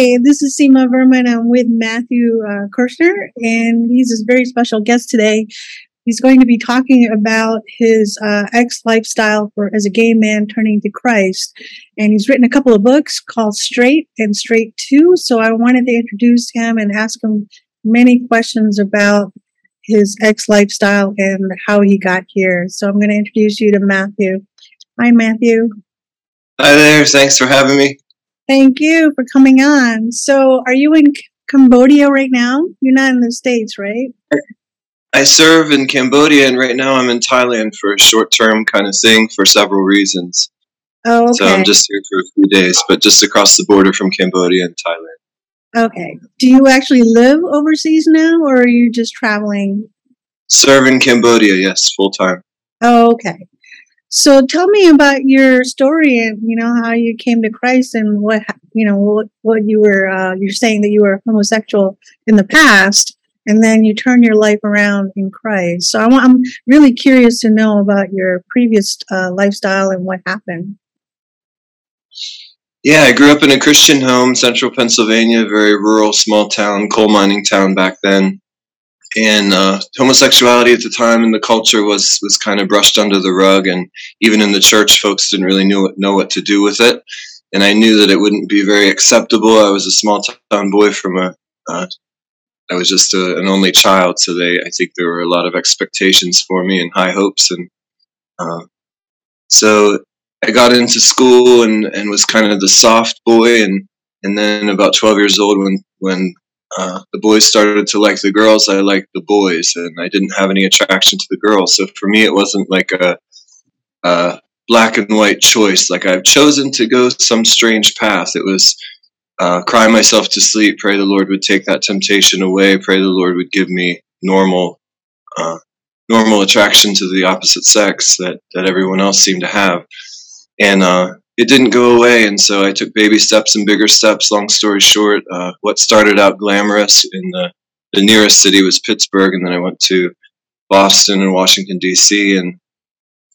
Hi, this is Seema Verman. I'm with Matthew uh, Karchner, and he's a very special guest today. He's going to be talking about his uh, ex lifestyle for as a gay man turning to Christ, and he's written a couple of books called Straight and Straight Two. So I wanted to introduce him and ask him many questions about his ex lifestyle and how he got here. So I'm going to introduce you to Matthew. Hi, Matthew. Hi there. Thanks for having me. Thank you for coming on. So, are you in Cambodia right now? You're not in the States, right? I serve in Cambodia, and right now I'm in Thailand for a short term kind of thing for several reasons. Oh, okay. So I'm just here for a few days, but just across the border from Cambodia and Thailand. Okay. Do you actually live overseas now, or are you just traveling? Serve in Cambodia, yes, full time. Oh, okay. So tell me about your story and you know how you came to Christ and what you know what what you were uh, you're saying that you were homosexual in the past and then you turn your life around in Christ. So I want, I'm really curious to know about your previous uh, lifestyle and what happened. Yeah, I grew up in a Christian home, central Pennsylvania, very rural, small town, coal mining town back then and uh, homosexuality at the time in the culture was was kind of brushed under the rug, and even in the church, folks didn't really know know what to do with it. And I knew that it wouldn't be very acceptable. I was a small town boy from a. Uh, I was just a, an only child, so they I think there were a lot of expectations for me and high hopes, and uh, so I got into school and, and was kind of the soft boy, and and then about twelve years old when when uh, the boys started to like the girls. I liked the boys, and I didn't have any attraction to the girls. So for me, it wasn't like a, a black and white choice. Like I've chosen to go some strange path. It was uh, cry myself to sleep, pray the Lord would take that temptation away, pray the Lord would give me normal, uh, normal attraction to the opposite sex that that everyone else seemed to have, and uh, it didn't go away, and so I took baby steps and bigger steps. Long story short, uh, what started out glamorous in the the nearest city was Pittsburgh, and then I went to Boston and Washington D.C. and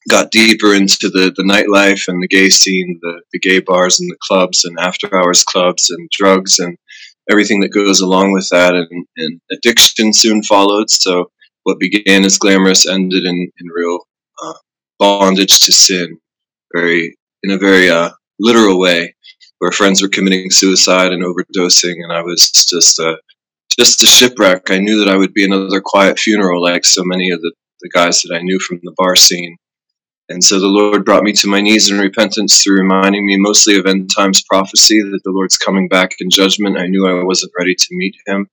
got deeper into the, the nightlife and the gay scene, the, the gay bars and the clubs and after hours clubs and drugs and everything that goes along with that. And, and addiction soon followed. So what began as glamorous ended in, in real uh, bondage to sin, very in a very uh, literal way, where friends were committing suicide and overdosing, and I was just a just a shipwreck. I knew that I would be another quiet funeral, like so many of the, the guys that I knew from the bar scene. And so the Lord brought me to my knees in repentance through reminding me mostly of end times prophecy that the Lord's coming back in judgment. I knew I wasn't ready to meet Him,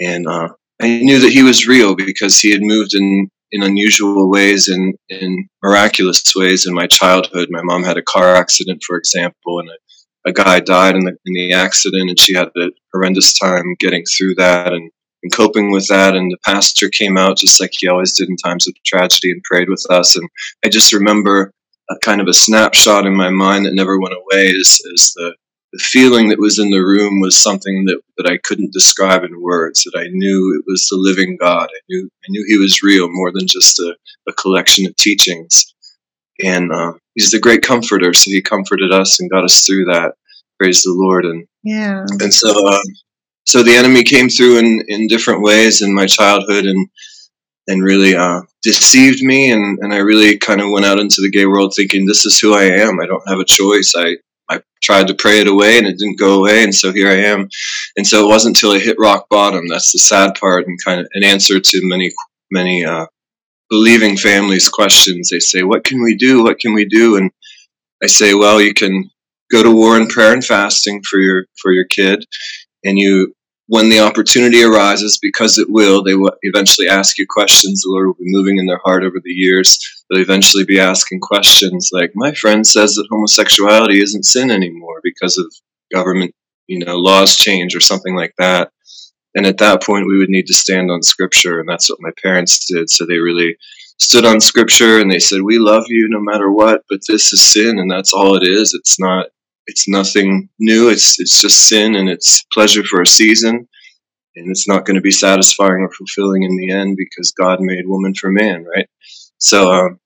and uh, I knew that He was real because He had moved in in unusual ways and in miraculous ways in my childhood. My mom had a car accident, for example, and a, a guy died in the, in the accident, and she had a horrendous time getting through that and, and coping with that. And the pastor came out just like he always did in times of tragedy and prayed with us. And I just remember a kind of a snapshot in my mind that never went away is, is the the feeling that was in the room was something that, that I couldn't describe in words, that I knew it was the living God. I knew, I knew he was real more than just a, a collection of teachings. And uh, he's the great comforter, so he comforted us and got us through that. Praise the Lord. And yeah. And so, uh, so the enemy came through in, in different ways in my childhood and and really uh, deceived me and, and I really kind of went out into the gay world thinking this is who I am. I don't have a choice. I I tried to pray it away and it didn't go away. And so here I am. And so it wasn't until I hit rock bottom. That's the sad part and kind of an answer to many, many, uh, believing families questions. They say, what can we do? What can we do? And I say, well, you can go to war in prayer and fasting for your, for your kid. And you, when the opportunity arises, because it will, they will eventually ask you questions. The Lord will be moving in their heart over the years they'll eventually be asking questions like, "My friend says that homosexuality isn't sin anymore because of government, you know, laws change or something like that." And at that point, we would need to stand on Scripture, and that's what my parents did. So they really stood on Scripture and they said, "We love you no matter what, but this is sin, and that's all it is. It's not." It's nothing new. It's it's just sin, and it's pleasure for a season, and it's not going to be satisfying or fulfilling in the end because God made woman for man, right? So um,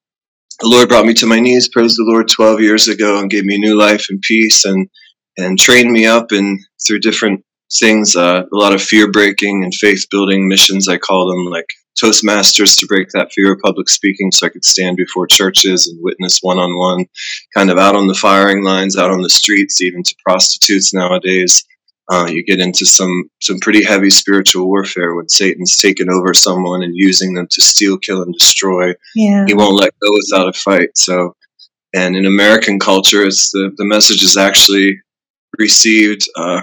the Lord brought me to my knees, praise the Lord, 12 years ago and gave me new life and peace. And, and trained me up in through different things, uh, a lot of fear breaking and faith building missions, I call them, like Toastmasters to break that fear of public speaking so I could stand before churches and witness one on one, kind of out on the firing lines, out on the streets, even to prostitutes nowadays. Uh, you get into some some pretty heavy spiritual warfare when Satan's taken over someone and using them to steal, kill, and destroy. Yeah. He won't let go without a fight. So, and in American culture, it's the the message is actually received uh,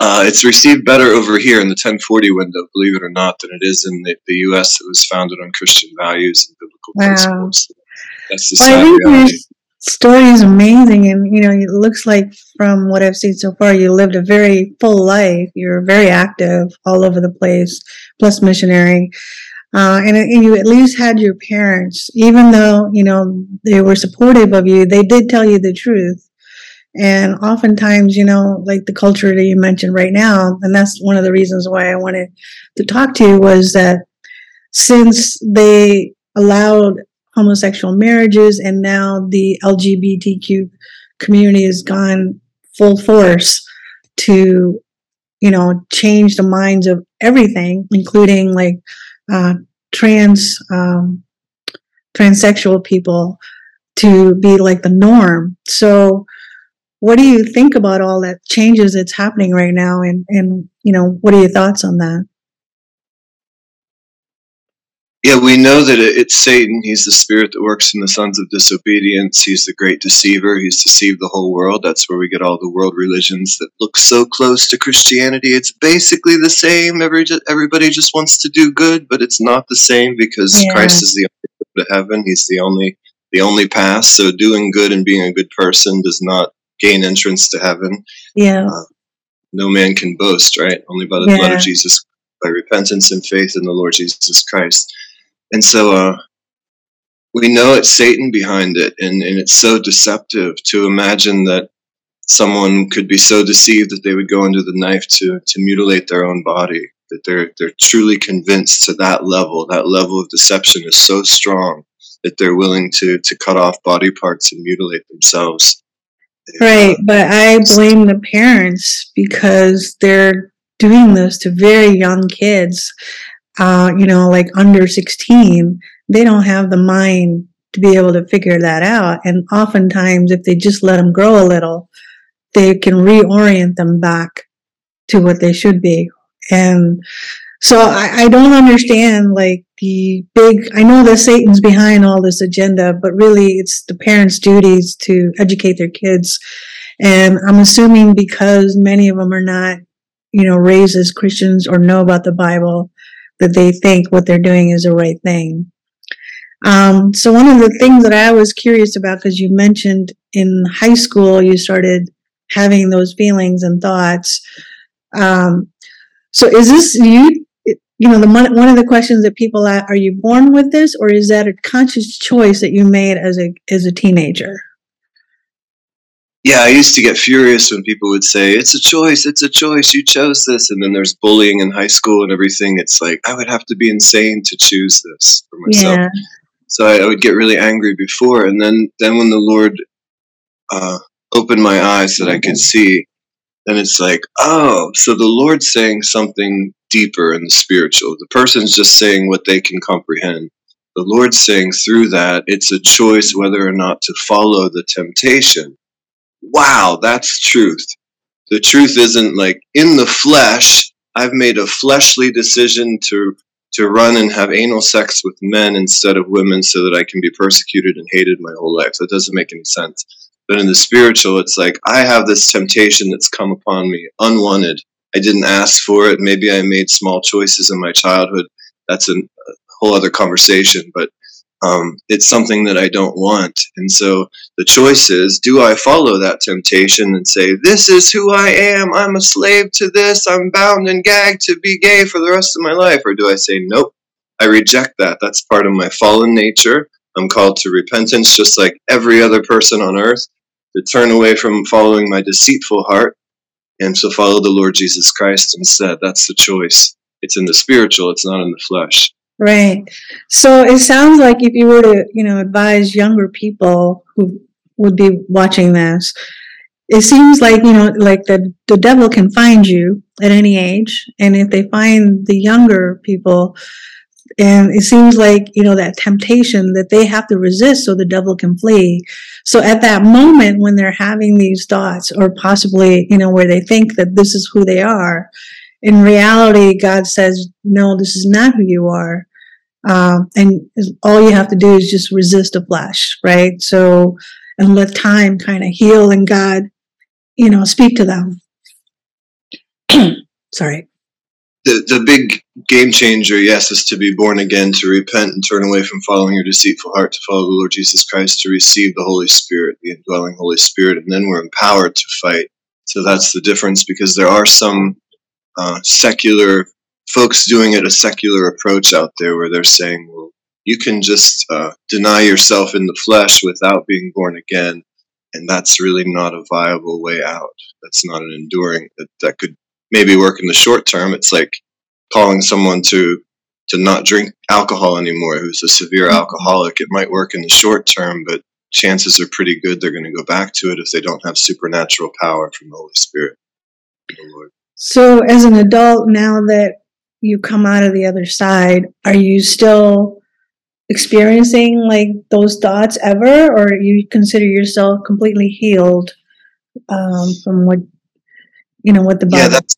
uh, it's received better over here in the 1040 window, believe it or not, than it is in the, the U.S. that was founded on Christian values and biblical wow. principles. That's the well, sad reality. Story is amazing, and you know it looks like from what I've seen so far, you lived a very full life. You're very active all over the place, plus missionary. Uh, and, and, you at least had your parents, even though you know they were supportive of you, they did tell you the truth. And oftentimes, you know, like the culture that you mentioned right now, and that's one of the reasons why I wanted to talk to you was that since they allowed homosexual marriages and now the LGBTQ community has gone full force to, you know, change the minds of everything, including like uh, trans, um, transsexual people to be like the norm. So, what do you think about all that changes that's happening right now and and you know what are your thoughts on that yeah we know that it's satan he's the spirit that works in the sons of disobedience he's the great deceiver he's deceived the whole world that's where we get all the world religions that look so close to christianity it's basically the same Every, everybody just wants to do good but it's not the same because yeah. christ is the only way to heaven he's the only the only path so doing good and being a good person does not gain entrance to heaven. Yeah. Uh, no man can boast, right? Only by the yeah. blood of Jesus, by repentance and faith in the Lord Jesus Christ. And so uh, we know it's Satan behind it, and, and it's so deceptive to imagine that someone could be so deceived that they would go under the knife to, to mutilate their own body. That they're they're truly convinced to that level. That level of deception is so strong that they're willing to to cut off body parts and mutilate themselves. Right, but I blame the parents because they're doing this to very young kids, uh, you know, like under 16. They don't have the mind to be able to figure that out. And oftentimes, if they just let them grow a little, they can reorient them back to what they should be. And so I, I don't understand like the big, I know that Satan's behind all this agenda, but really it's the parents' duties to educate their kids. And I'm assuming because many of them are not, you know, raised as Christians or know about the Bible, that they think what they're doing is the right thing. Um, so one of the things that I was curious about, because you mentioned in high school you started having those feelings and thoughts. Um, so is this you you know, the one of the questions that people ask, are you born with this or is that a conscious choice that you made as a as a teenager? Yeah, I used to get furious when people would say, "It's a choice, it's a choice, you chose this." And then there's bullying in high school and everything. It's like I would have to be insane to choose this for myself. Yeah. So I, I, would get really angry before, and then then when the Lord uh, opened my eyes that I could see, then it's like, oh, so the Lord's saying something deeper in the spiritual. The person's just saying what they can comprehend. The Lord's saying through that, it's a choice whether or not to follow the temptation. Wow, that's truth. The truth isn't like in the flesh, I've made a fleshly decision to to run and have anal sex with men instead of women so that I can be persecuted and hated my whole life. That doesn't make any sense. But in the spiritual, it's like I have this temptation that's come upon me unwanted I didn't ask for it. Maybe I made small choices in my childhood. That's a whole other conversation, but um, it's something that I don't want. And so the choice is do I follow that temptation and say, This is who I am. I'm a slave to this. I'm bound and gagged to be gay for the rest of my life? Or do I say, Nope, I reject that. That's part of my fallen nature. I'm called to repentance just like every other person on earth, to turn away from following my deceitful heart and to follow the Lord Jesus Christ instead. That's the choice. It's in the spiritual, it's not in the flesh. Right. So it sounds like if you were to, you know, advise younger people who would be watching this, it seems like you know like the the devil can find you at any age. And if they find the younger people and it seems like you know that temptation that they have to resist so the devil can flee. So at that moment when they're having these thoughts or possibly you know where they think that this is who they are in reality god says no this is not who you are um, and all you have to do is just resist the flesh right? So and let time kind of heal and god you know speak to them. Sorry. The the big game changer, yes, is to be born again, to repent and turn away from following your deceitful heart, to follow the Lord Jesus Christ, to receive the Holy Spirit, the indwelling Holy Spirit, and then we're empowered to fight. So that's the difference, because there are some uh, secular folks doing it a secular approach out there, where they're saying, well, you can just uh, deny yourself in the flesh without being born again, and that's really not a viable way out. That's not an enduring that that could maybe work in the short term. It's like calling someone to to not drink alcohol anymore who's a severe mm-hmm. alcoholic. It might work in the short term, but chances are pretty good they're going to go back to it if they don't have supernatural power from the Holy Spirit. The so, as an adult, now that you come out of the other side, are you still experiencing like those thoughts ever, or you consider yourself completely healed um, from what you know what the Bible yeah, that's.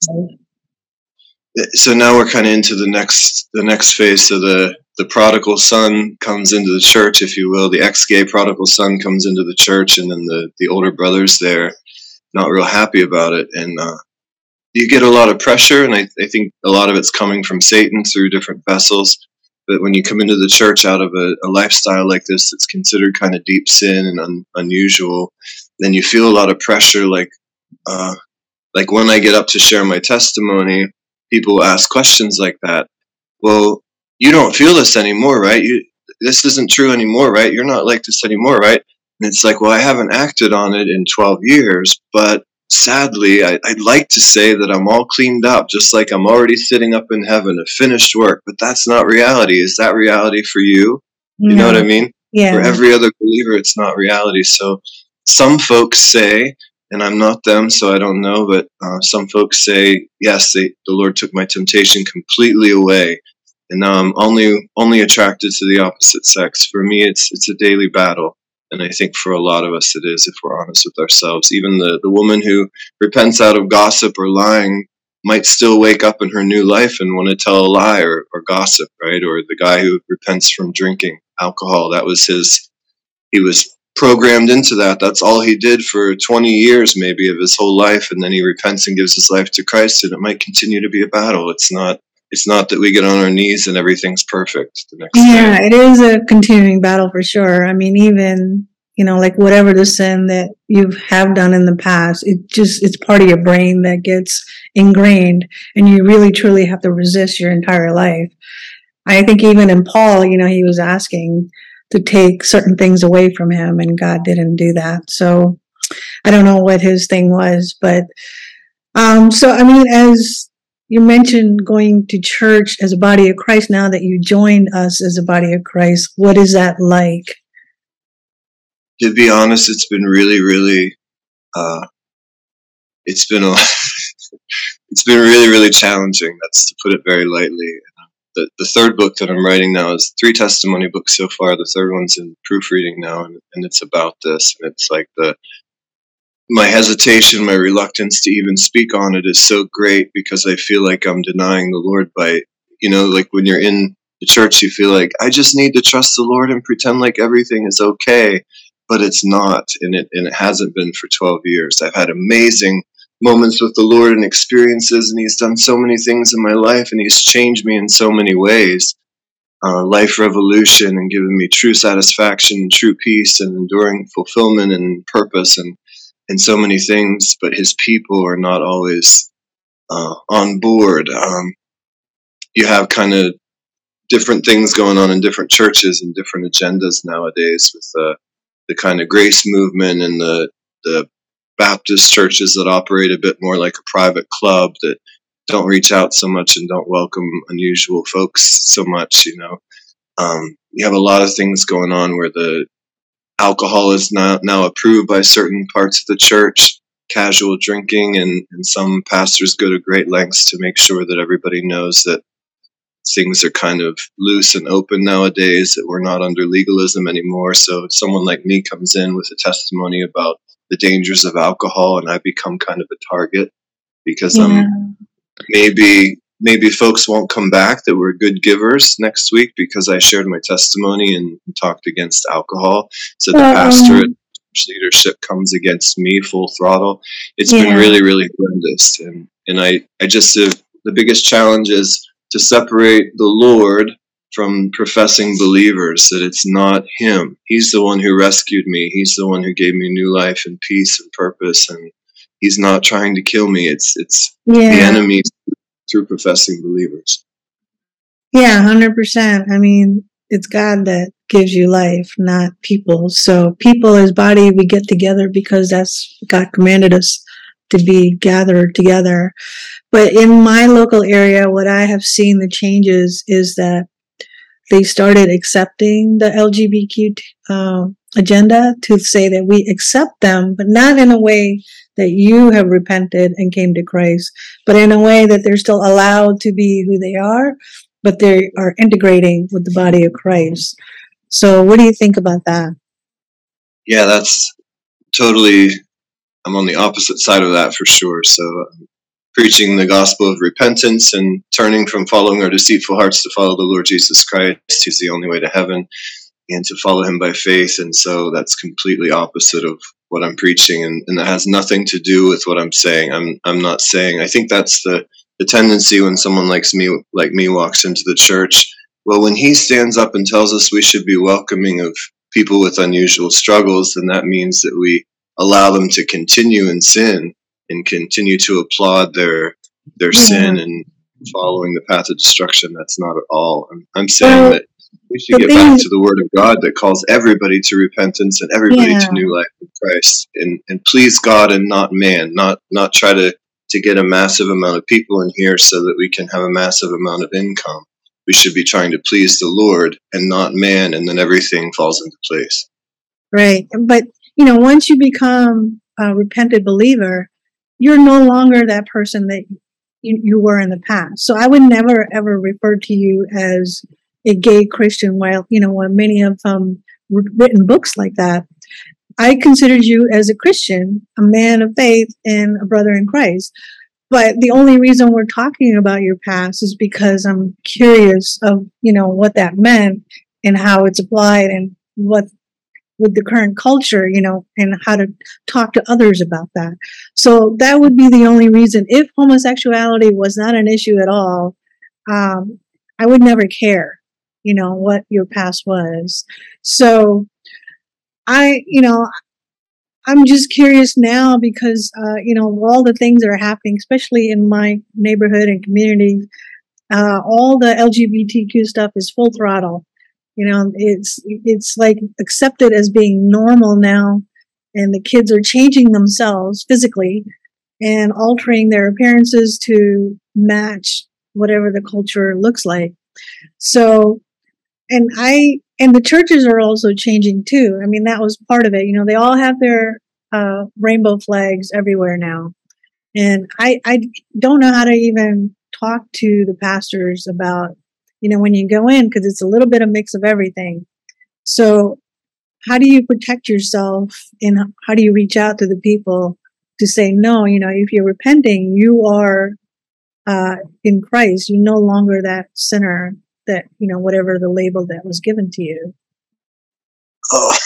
So now we're kind of into the next the next phase. So the the prodigal son comes into the church, if you will. The ex-gay prodigal son comes into the church, and then the the older brothers there not real happy about it, and uh, you get a lot of pressure, and I, I think a lot of it's coming from Satan through different vessels. But when you come into the church out of a, a lifestyle like this that's considered kind of deep sin and un, unusual, then you feel a lot of pressure like, uh, like when I get up to share my testimony, people ask questions like that. Well, you don't feel this anymore, right? You, this isn't true anymore, right? You're not like this anymore, right? And it's like, well, I haven't acted on it in 12 years, but sadly, I, would like to say that I'm all cleaned up, just like I'm already sitting up in heaven, a finished work, but that's not reality. Is that reality for you? You no. know what I mean? Yeah. For every other believer, it's not reality. So some folks say and I'm not them, so I don't know. But uh, some folks say, yes, they, the Lord took my temptation completely away, and now I'm only only attracted to the opposite sex. For me, it's it's a daily battle, and I think for a lot of us, it is if we're honest with ourselves. Even the the woman who repents out of gossip or lying might still wake up in her new life and want to tell a lie or, or gossip, right? Or the guy who repents from drinking alcohol. That was his. He was programmed into that. That's all he did for 20 years, maybe, of his whole life, and then he repents and gives his life to Christ, and it might continue to be a battle. It's not. It's not that we get on our knees and everything's perfect. The next yeah, day. it is a continuing battle for sure. I mean, even you know, like whatever the sin that you have done in the past, it just it's part of your brain that gets ingrained, and you really truly have to resist your entire life. I think even in Paul, you know, he was asking, to take certain things away from him, and God didn't do that. So I don't know what his thing was, but um, so I mean, as you mentioned going to church as a body of Christ, now that you joined us as a body of Christ, what is that like? To be honest, it's been really, really, uh, it's been a, it's been really, really challenging. That's to put it very lightly the, the third book that I'm writing now is three testimony books so far. The third one's in proofreading now, and, and it's about this. And it's like the my hesitation, my reluctance to even speak on it is so great because I feel like I'm denying the Lord by, you know, like when you're in the church, you feel like I just need to trust the Lord and pretend like everything is okay, but it's not, and it and it hasn't been for 12 years. I've had amazing moments with the Lord and experiences, and He's done so many things in my life, and He's changed me in so many ways. Uh, life revolution and given me true satisfaction and true peace and enduring fulfillment and purpose and and so many things. But His people are not always uh, on board. Um, you have kind of different things going on in different churches and different agendas nowadays with the the kind of grace movement and the the Baptist churches that operate a bit more like a private club that don't reach out so much and don't welcome unusual folks so much. You know, um, you have a lot of things going on where the alcohol is now now approved by certain parts of the church. casual drinking, and, and some pastors go to great lengths to make sure that everybody knows that things are kind of loose and open nowadays, that we're not under legalism anymore. So if someone like me comes in with a testimony about the dangers of alcohol, and I become kind of a target because yeah. I'm maybe maybe folks won't come back that were good givers next week because I shared my testimony and talked against alcohol. So the um, pastor leadership comes against me full throttle. It's yeah. been really, really horrendous. And and I, I just the biggest challenge is to separate the Lord from professing believers, that it's not him. He's the one who rescued me. He's the one who gave me new life and peace and purpose and he's not trying to kill me. It's it's yeah. the enemy through professing believers. Yeah, hundred percent. I mean, it's God that gives you life, not people. So people as body, we get together because that's God commanded us to be gathered together. But in my local area, what I have seen the changes is that they started accepting the LGBTQ uh, agenda to say that we accept them, but not in a way that you have repented and came to Christ, but in a way that they're still allowed to be who they are, but they are integrating with the body of Christ. So, what do you think about that? Yeah, that's totally, I'm on the opposite side of that for sure. So, uh, preaching the gospel of repentance and turning from following our deceitful hearts to follow the Lord Jesus Christ, who's the only way to heaven, and to follow him by faith. And so that's completely opposite of what I'm preaching, and, and that has nothing to do with what I'm saying. I'm I'm not saying. I think that's the the tendency when someone like me like me walks into the church. Well, when he stands up and tells us we should be welcoming of people with unusual struggles, then that means that we allow them to continue in sin and continue to applaud their their sin and following the path of destruction. That's not at all. I'm, I'm saying that we should get back to the word of God that calls everybody to repentance and everybody yeah. to new life in Christ and, and please God and not man, not not try to, to get a massive amount of people in here so that we can have a massive amount of income. We should be trying to please the Lord and not man, and then everything falls into place. Right. But, you know, once you become a repented believer, you're no longer that person that you, you were in the past. So I would never ever refer to you as a gay Christian, while, you know, many of them written books like that. I considered you as a Christian, a man of faith, and a brother in Christ. But the only reason we're talking about your past is because I'm curious of, you know, what that meant and how it's applied and what with the current culture, you know, and how to talk to others about that. So that would be the only reason. If homosexuality was not an issue at all, um, I would never care you know, what your past was. So I, you know, I'm just curious now because, uh, you know, all the things that are happening, especially in my neighborhood and community, uh, all the LGBTQ stuff is full throttle. You know, it's, it's like accepted as being normal now. And the kids are changing themselves physically and altering their appearances to match whatever the culture looks like. So and I and the churches are also changing too. I mean, that was part of it. You know, they all have their uh, rainbow flags everywhere now, and I I don't know how to even talk to the pastors about you know when you go in because it's a little bit of a mix of everything. So, how do you protect yourself, and how do you reach out to the people to say no? You know, if you're repenting, you are uh, in Christ. You're no longer that sinner that you know whatever the label that was given to you. Oh.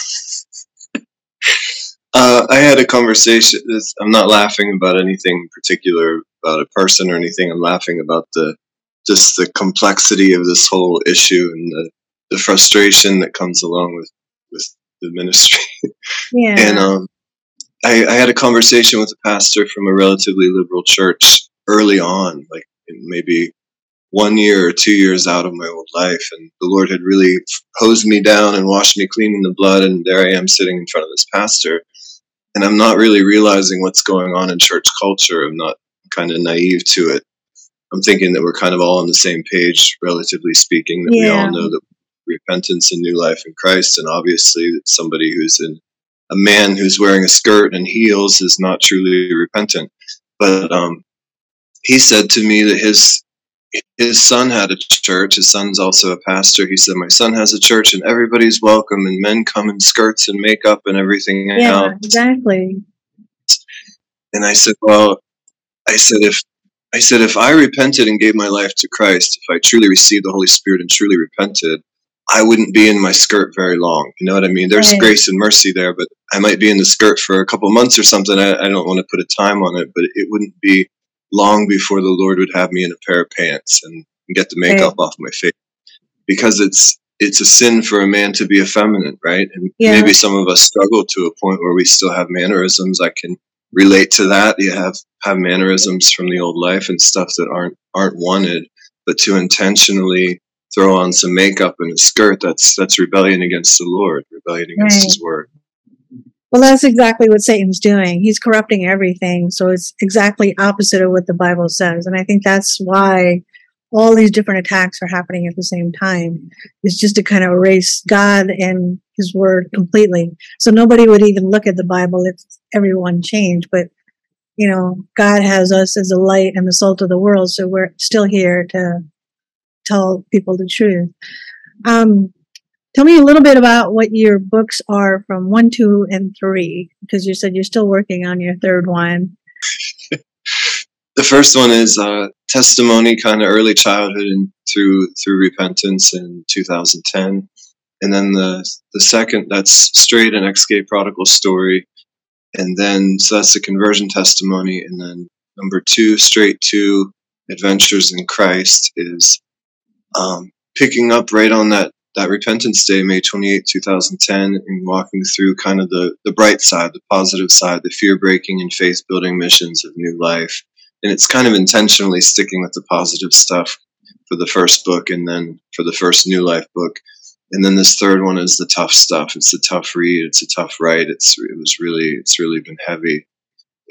Uh, i had a conversation i'm not laughing about anything particular about a person or anything i'm laughing about the just the complexity of this whole issue and the, the frustration that comes along with with the ministry. Yeah. and um I, I had a conversation with a pastor from a relatively liberal church early on like maybe one year or two years out of my old life. And the Lord had really hosed me down and washed me clean in the blood. And there I am sitting in front of this pastor. And I'm not really realizing what's going on in church culture. I'm not kind of naive to it. I'm thinking that we're kind of all on the same page, relatively speaking, that yeah. we all know that repentance and new life in Christ. And obviously, that somebody who's in a man who's wearing a skirt and heels is not truly repentant. But um, he said to me that his his son had a church. His son's also a pastor. He said, "My son has a church, and everybody's welcome, and men come in skirts and makeup and everything yeah, else." exactly. And I said, "Well, I said if I said if I repented and gave my life to Christ, if I truly received the Holy Spirit and truly repented, I wouldn't be in my skirt very long. You know what I mean? There's right. grace and mercy there, but I might be in the skirt for a couple months or something. I, I don't want to put a time on it, but it wouldn't be long before the Lord would have me in a pair of pants and, and get the makeup right. off my face because it's it's a sin for a man to be effeminate, right? And yeah. maybe some of us struggle to a point where we still have mannerisms. I can relate to that. You have have mannerisms from the old life and stuff that aren't aren't wanted, but to intentionally throw on some makeup and a skirt that's that's rebellion against the Lord, rebellion against right. His word. Well, that's exactly what Satan's doing. He's corrupting everything. So it's exactly opposite of what the Bible says. And I think that's why all these different attacks are happening at the same time. It's just to kind of erase God and his word completely. So nobody would even look at the Bible if everyone changed. But, you know, God has us as the light and the salt of the world. So we're still here to tell people the truth. Um, Tell me a little bit about what your books are from one, two, and three, because you said you're still working on your third one. the first one is uh, testimony, kind of early childhood and through through repentance in 2010, and then the the second that's straight and ex-gay prodigal story, and then so that's the conversion testimony, and then number two, straight to adventures in Christ is um, picking up right on that that Repentance Day, May 28, 2010, and walking through kind of the, the bright side, the positive side, the fear breaking and faith building missions of new life. And it's kind of intentionally sticking with the positive stuff for the first book and then for the first new life book. And then this third one is the tough stuff. It's a tough read. It's a tough write. It's it was really it's really been heavy,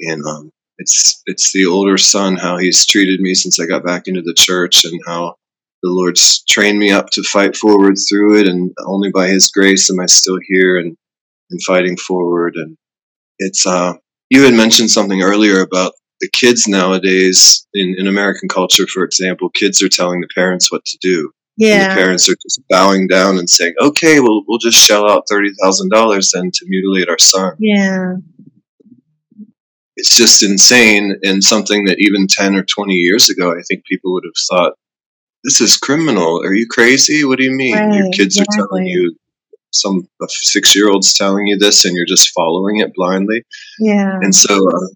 and um, it's it's the older son how he's treated me since I got back into the church and how the Lord's trained me up to fight forward through it, and only by His grace am I still here and, and fighting forward. And it's uh, you had mentioned something earlier about the kids nowadays in, in American culture, for example, kids are telling the parents what to do. Yeah. And the parents are just bowing down and saying, "Okay, well, we'll just shell out thirty thousand dollars then to mutilate our son." Yeah. It's just insane, and something that even ten or twenty years ago, I think people would have thought this is criminal. Are you crazy? What do you mean? Right, Your kids exactly. are telling you some six year old's telling you this and you're just following it blindly. Yeah. And so uh,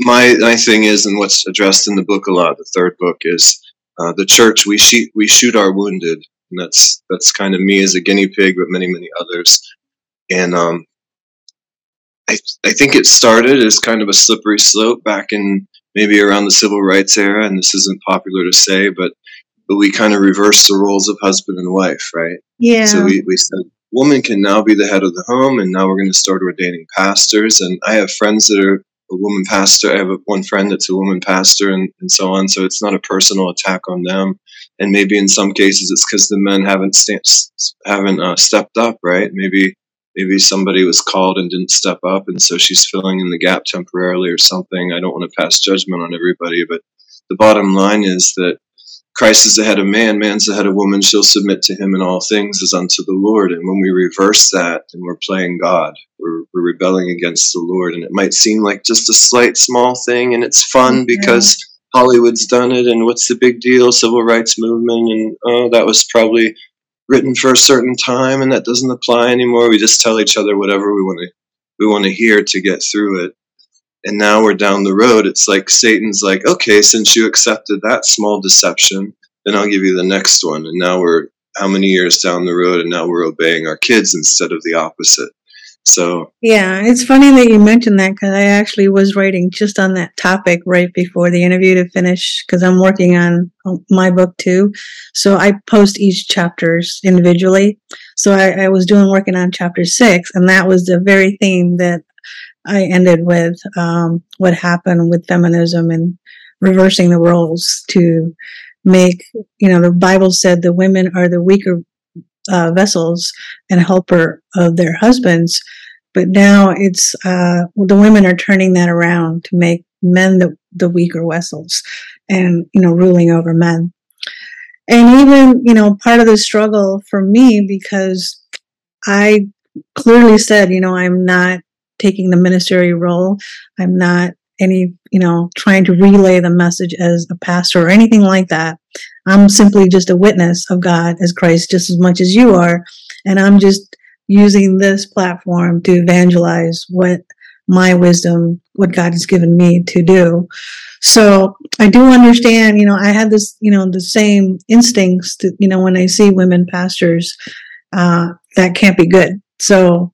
my my thing is, and what's addressed in the book a lot, the third book is uh, the church. We shoot we shoot our wounded, and that's that's kind of me as a guinea pig, but many many others. And um, I I think it started as kind of a slippery slope back in maybe around the civil rights era, and this isn't popular to say, but but we kind of reversed the roles of husband and wife, right? Yeah. So we, we said woman can now be the head of the home, and now we're going to start ordaining pastors. And I have friends that are a woman pastor. I have a, one friend that's a woman pastor, and, and so on. So it's not a personal attack on them. And maybe in some cases it's because the men haven't st- haven't uh, stepped up, right? Maybe maybe somebody was called and didn't step up, and so she's filling in the gap temporarily or something. I don't want to pass judgment on everybody, but the bottom line is that Christ is the head of man, man's the head of woman, she'll submit to him in all things as unto the Lord. And when we reverse that, then we're playing God. We're, we're rebelling against the Lord. And it might seem like just a slight, small thing, and it's fun mm-hmm. because Hollywood's done it, and what's the big deal? Civil rights movement, and oh, that was probably written for a certain time, and that doesn't apply anymore. We just tell each other whatever we want to we want to hear to get through it and now we're down the road. It's like satan's like okay since you accepted that small deception then i'll give you the next one. And now we're how many years down the road and now we're obeying our kids instead of the opposite. So yeah it's funny that you mentioned that because i actually was writing just on that topic right before the interview to finish because i'm working on um, my book too. So i post each chapters individually. So I, I was doing working on chapter six and that was the very theme that I ended with um, what happened with feminism and reversing the roles to make, you know, the Bible said the women are the weaker uh, vessels and helper of their husbands. but now it's uh, the women are turning that around to make men the, the weaker vessels and you know ruling over men and even you know part of the struggle for me because i clearly said you know i'm not taking the ministerial role i'm not any you know trying to relay the message as a pastor or anything like that i'm simply just a witness of god as christ just as much as you are and i'm just using this platform to evangelize what my wisdom, what God has given me to do. So I do understand, you know, I had this, you know, the same instincts that, you know, when I see women pastors, uh, that can't be good. So,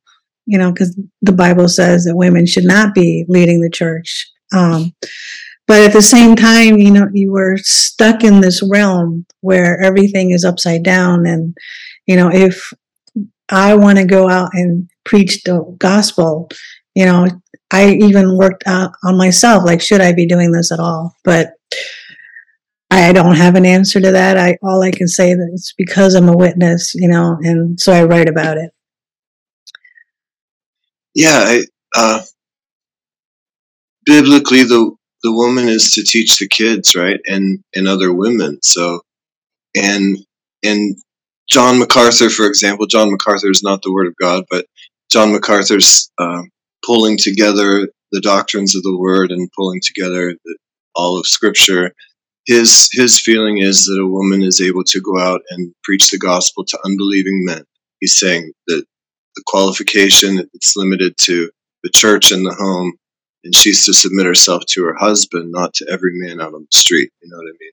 you know, because the Bible says that women should not be leading the church. Um, but at the same time, you know, you were stuck in this realm where everything is upside down. And, you know, if I want to go out and preach the gospel, you know, I even worked out on myself, like, should I be doing this at all? But I don't have an answer to that. I all I can say that it's because I'm a witness, you know, and so I write about it. Yeah, I, uh, biblically, the the woman is to teach the kids, right, and and other women. So, and and John MacArthur, for example, John MacArthur is not the Word of God, but John MacArthur's uh, pulling together the doctrines of the Word and pulling together the, all of Scripture. His his feeling is that a woman is able to go out and preach the gospel to unbelieving men. He's saying that the qualification it's limited to the church and the home, and she's to submit herself to her husband, not to every man out on the street. You know what I mean?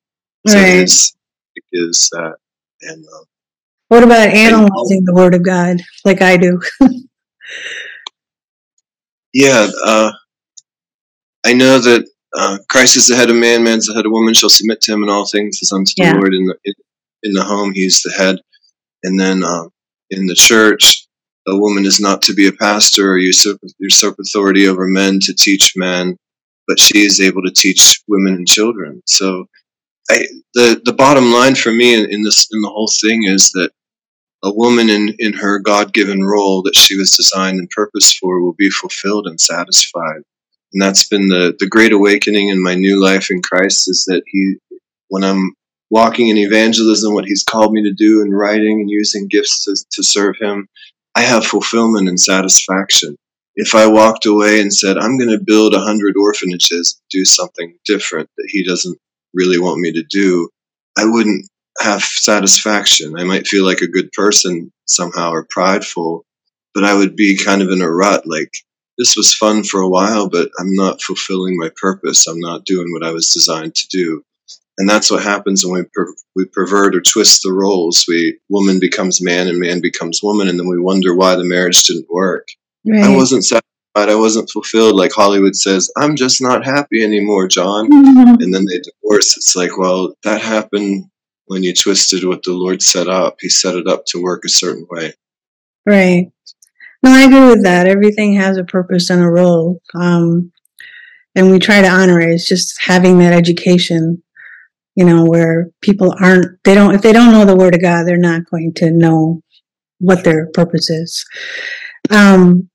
So Right. it is, it is that, and um, What about analyzing the Word of God, like I do? Yeah, uh, I know that uh, Christ is the head of man, man's the head of woman, shall submit to him in all things as unto Yeah. the Lord. In the, in, in the home, he's the head. And then um, in the church, a woman is not to be a pastor or usurp, usurp authority over men to teach men, but she is able to teach women and children. So I, the, the bottom line for me in, in this in the whole thing is that a woman in, in her God given role that she was designed and purposed for will be fulfilled and satisfied. And that's been the, the great awakening in my new life in Christ is that he, when I'm walking in evangelism, what he's called me to do in writing and using gifts to, to serve him, I have fulfillment and satisfaction. If I walked away and said, I'm going to build a hundred orphanages, do something different that he doesn't really want me to do, I wouldn't have satisfaction. I might feel like a good person somehow or prideful, but I would be kind of in a rut. Like, this was fun for a while, but I'm not fulfilling my purpose. I'm not doing what I was designed to do. And that's what happens when we, per- we pervert or twist the roles. We woman becomes man and man becomes woman, and then we wonder why the marriage didn't work. I wasn't satisfied. I wasn't fulfilled. Like Hollywood says, I'm just not happy anymore, John Mhm. and then they divorce. It's like, well, that happened when you twisted what the Lord set up. He set it up to work a certain way. Right. No, I agree with that. Everything has a purpose and a role. Um, and we try to honor it. It's just having that education, you know, where people aren't, they don't, if they don't know the word of God, they're not going to know what their purpose is. Um,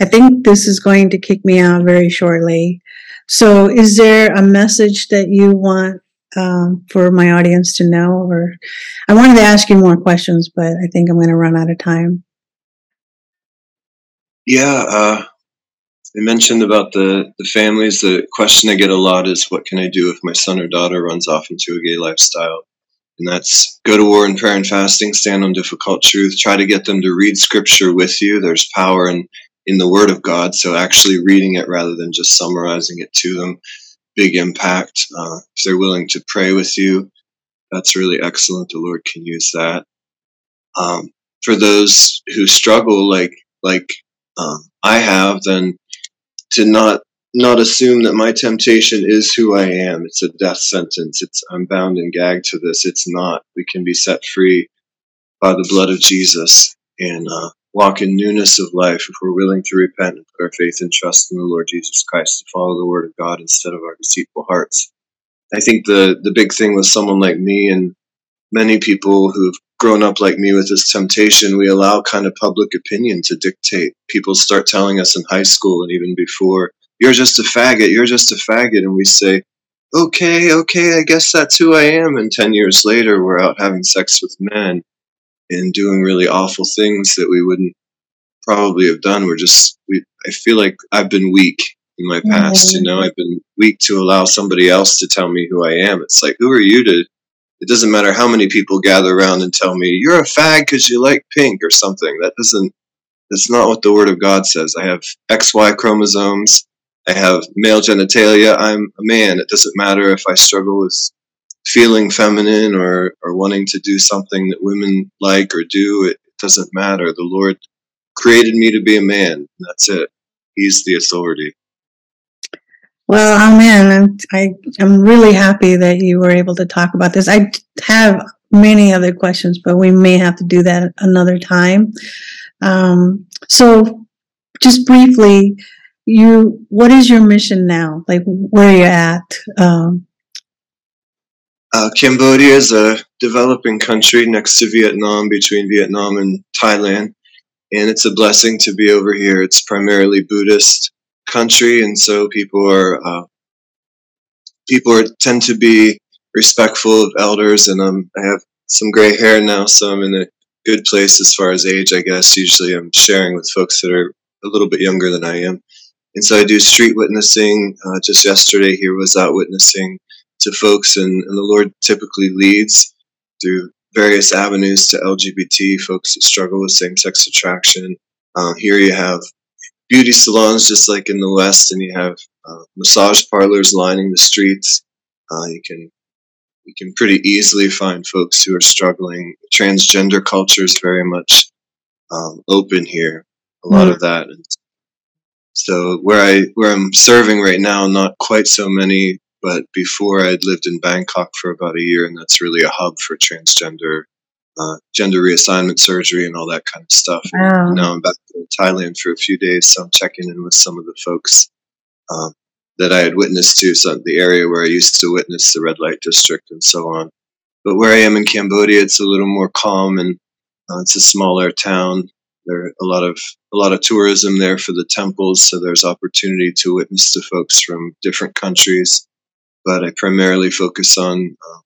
I think this is going to kick me out very shortly. So is there a message that you want um, for my audience to know? Or I wanted to ask you more questions, but I think I'm going to run out of time. Yeah, uh, they mentioned about the, the families. The question I get a lot is, what can I do if my son or daughter runs off into a gay lifestyle? And that's go to war in prayer and fasting, stand on difficult truth, try to get them to read scripture with you. There's power in, in the word of God. So actually reading it rather than just summarizing it to them, big impact. Uh, if they're willing to pray with you, that's really excellent. The Lord can use that. Um, for those who struggle, like like um, I have, then to not not assume that my temptation is who I am. It's a death sentence. It's I'm bound and gagged to this. It's not. We can be set free by the blood of Jesus and uh, walk in newness of life if we're willing to repent and put our faith and trust in the Lord Jesus Christ to follow the Word of God instead of our deceitful hearts. I think the the big thing with someone like me and many people who've grown up like me with this temptation, we allow kind of public opinion to dictate. People start telling us in high school and even before, you're just a faggot, you're just a faggot. And we say, okay, okay, I guess that's who I am. And 10 years later, we're out having sex with men and doing really awful things that we wouldn't probably have done. We're just, we, I feel like I've been weak in my past, mm-hmm. you know, I've been weak to allow somebody else to tell me who I am. It's like, who are you to it doesn't matter how many people gather around and tell me you're a fag because you like pink or something. That doesn't. That's not what the Word of God says. I have XY chromosomes. I have male genitalia. I'm a man. It doesn't matter if I struggle with feeling feminine or, or wanting to do something that women like or do. It doesn't matter. The Lord created me to be a man. That's it. He's the authority. Well, amen. I, I'm really happy that you were able to talk about this. I have many other questions, but we may have to do that another time. Um, so, just briefly, you what is your mission now? Like, where are you at? Um, uh, Cambodia is a developing country next to Vietnam, between Vietnam and Thailand, and it's a blessing to be over here. It's primarily Buddhist country, and so people are uh, people are, tend to be respectful of elders. And um, I have some gray hair now, so I'm in a good place as far as age. I guess usually I'm sharing with folks that are a little bit younger than I am, and so I do street witnessing. Uh, just yesterday, here was out witnessing to folks, and, and the Lord typically leads through various avenues to LGBT folks that struggle with same-sex attraction. Uh, here you have beauty salons just like in the West, and you have uh, massage parlors lining the streets. Uh, you can you can pretty easily find folks who are struggling. Transgender culture is very much um, open here. A lot mm. of that. And so where I where I'm serving right now, not quite so many, but before I'd lived in Bangkok for about a year, and that's really a hub for transgender uh, gender reassignment surgery and all that kind of stuff. Wow. And now I'm back in Thailand for a few days, so I'm checking in with some of the folks um, that I had witnessed to, some the area where I used to witness the red light district and so on. But where I am in Cambodia, it's a little more calm and uh, it's a smaller town. There are a lot of a lot of tourism there for the temples, so there's opportunity to witness to folks from different countries. But I primarily focus on uh,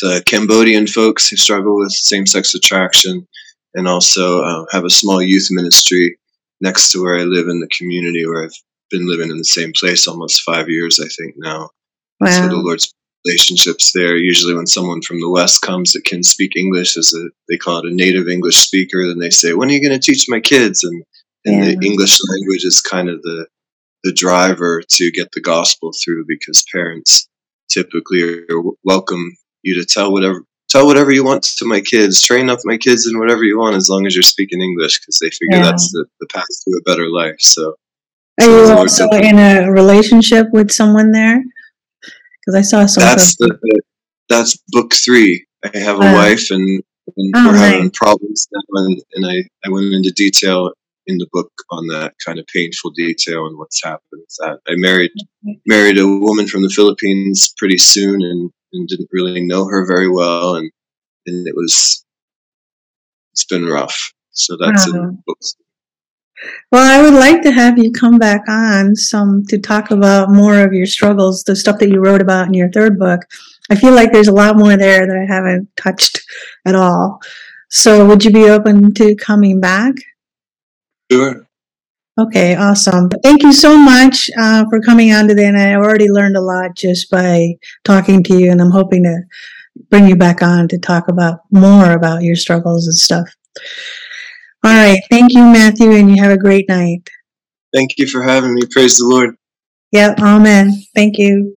the Cambodian folks who struggle with same sex attraction, and also uh, have a small youth ministry next to where I live in the community where I've been living in the same place almost five years, I think now. Wow. So the Lord's relationships there. Usually, when someone from the West comes that can speak English, as a they call it a native English speaker, then they say, "When are you going to teach my kids?" And and yeah. the English language is kind of the the driver to get the gospel through because parents typically are welcome you to tell whatever tell whatever you want to my kids train up my kids in whatever you want as long as you're speaking english because they figure yeah. that's the, the path to a better life so are you also in a relationship with someone there because i saw some that's the, that's book three i have a uh, wife and, and oh, we're nice. having problems now and, and I, I went into detail in the book on that kind of painful detail and what's happened with that. I married married a woman from the Philippines pretty soon, and and didn't really know her very well, and and it was it's been rough. So that's uh-huh. in books. Well, I would like to have you come back on some to talk about more of your struggles, the stuff that you wrote about in your third book. I feel like there's a lot more there that I haven't touched at all. So, would you be open to coming back? Sure. Okay, awesome. Thank you so much uh, for coming on today. And I already learned a lot just by talking to you. And I'm hoping to bring you back on to talk about more about your struggles and stuff. All right. Thank you, Matthew. And you have a great night. Thank you for having me. Praise the Lord. Yep. Amen. Thank you.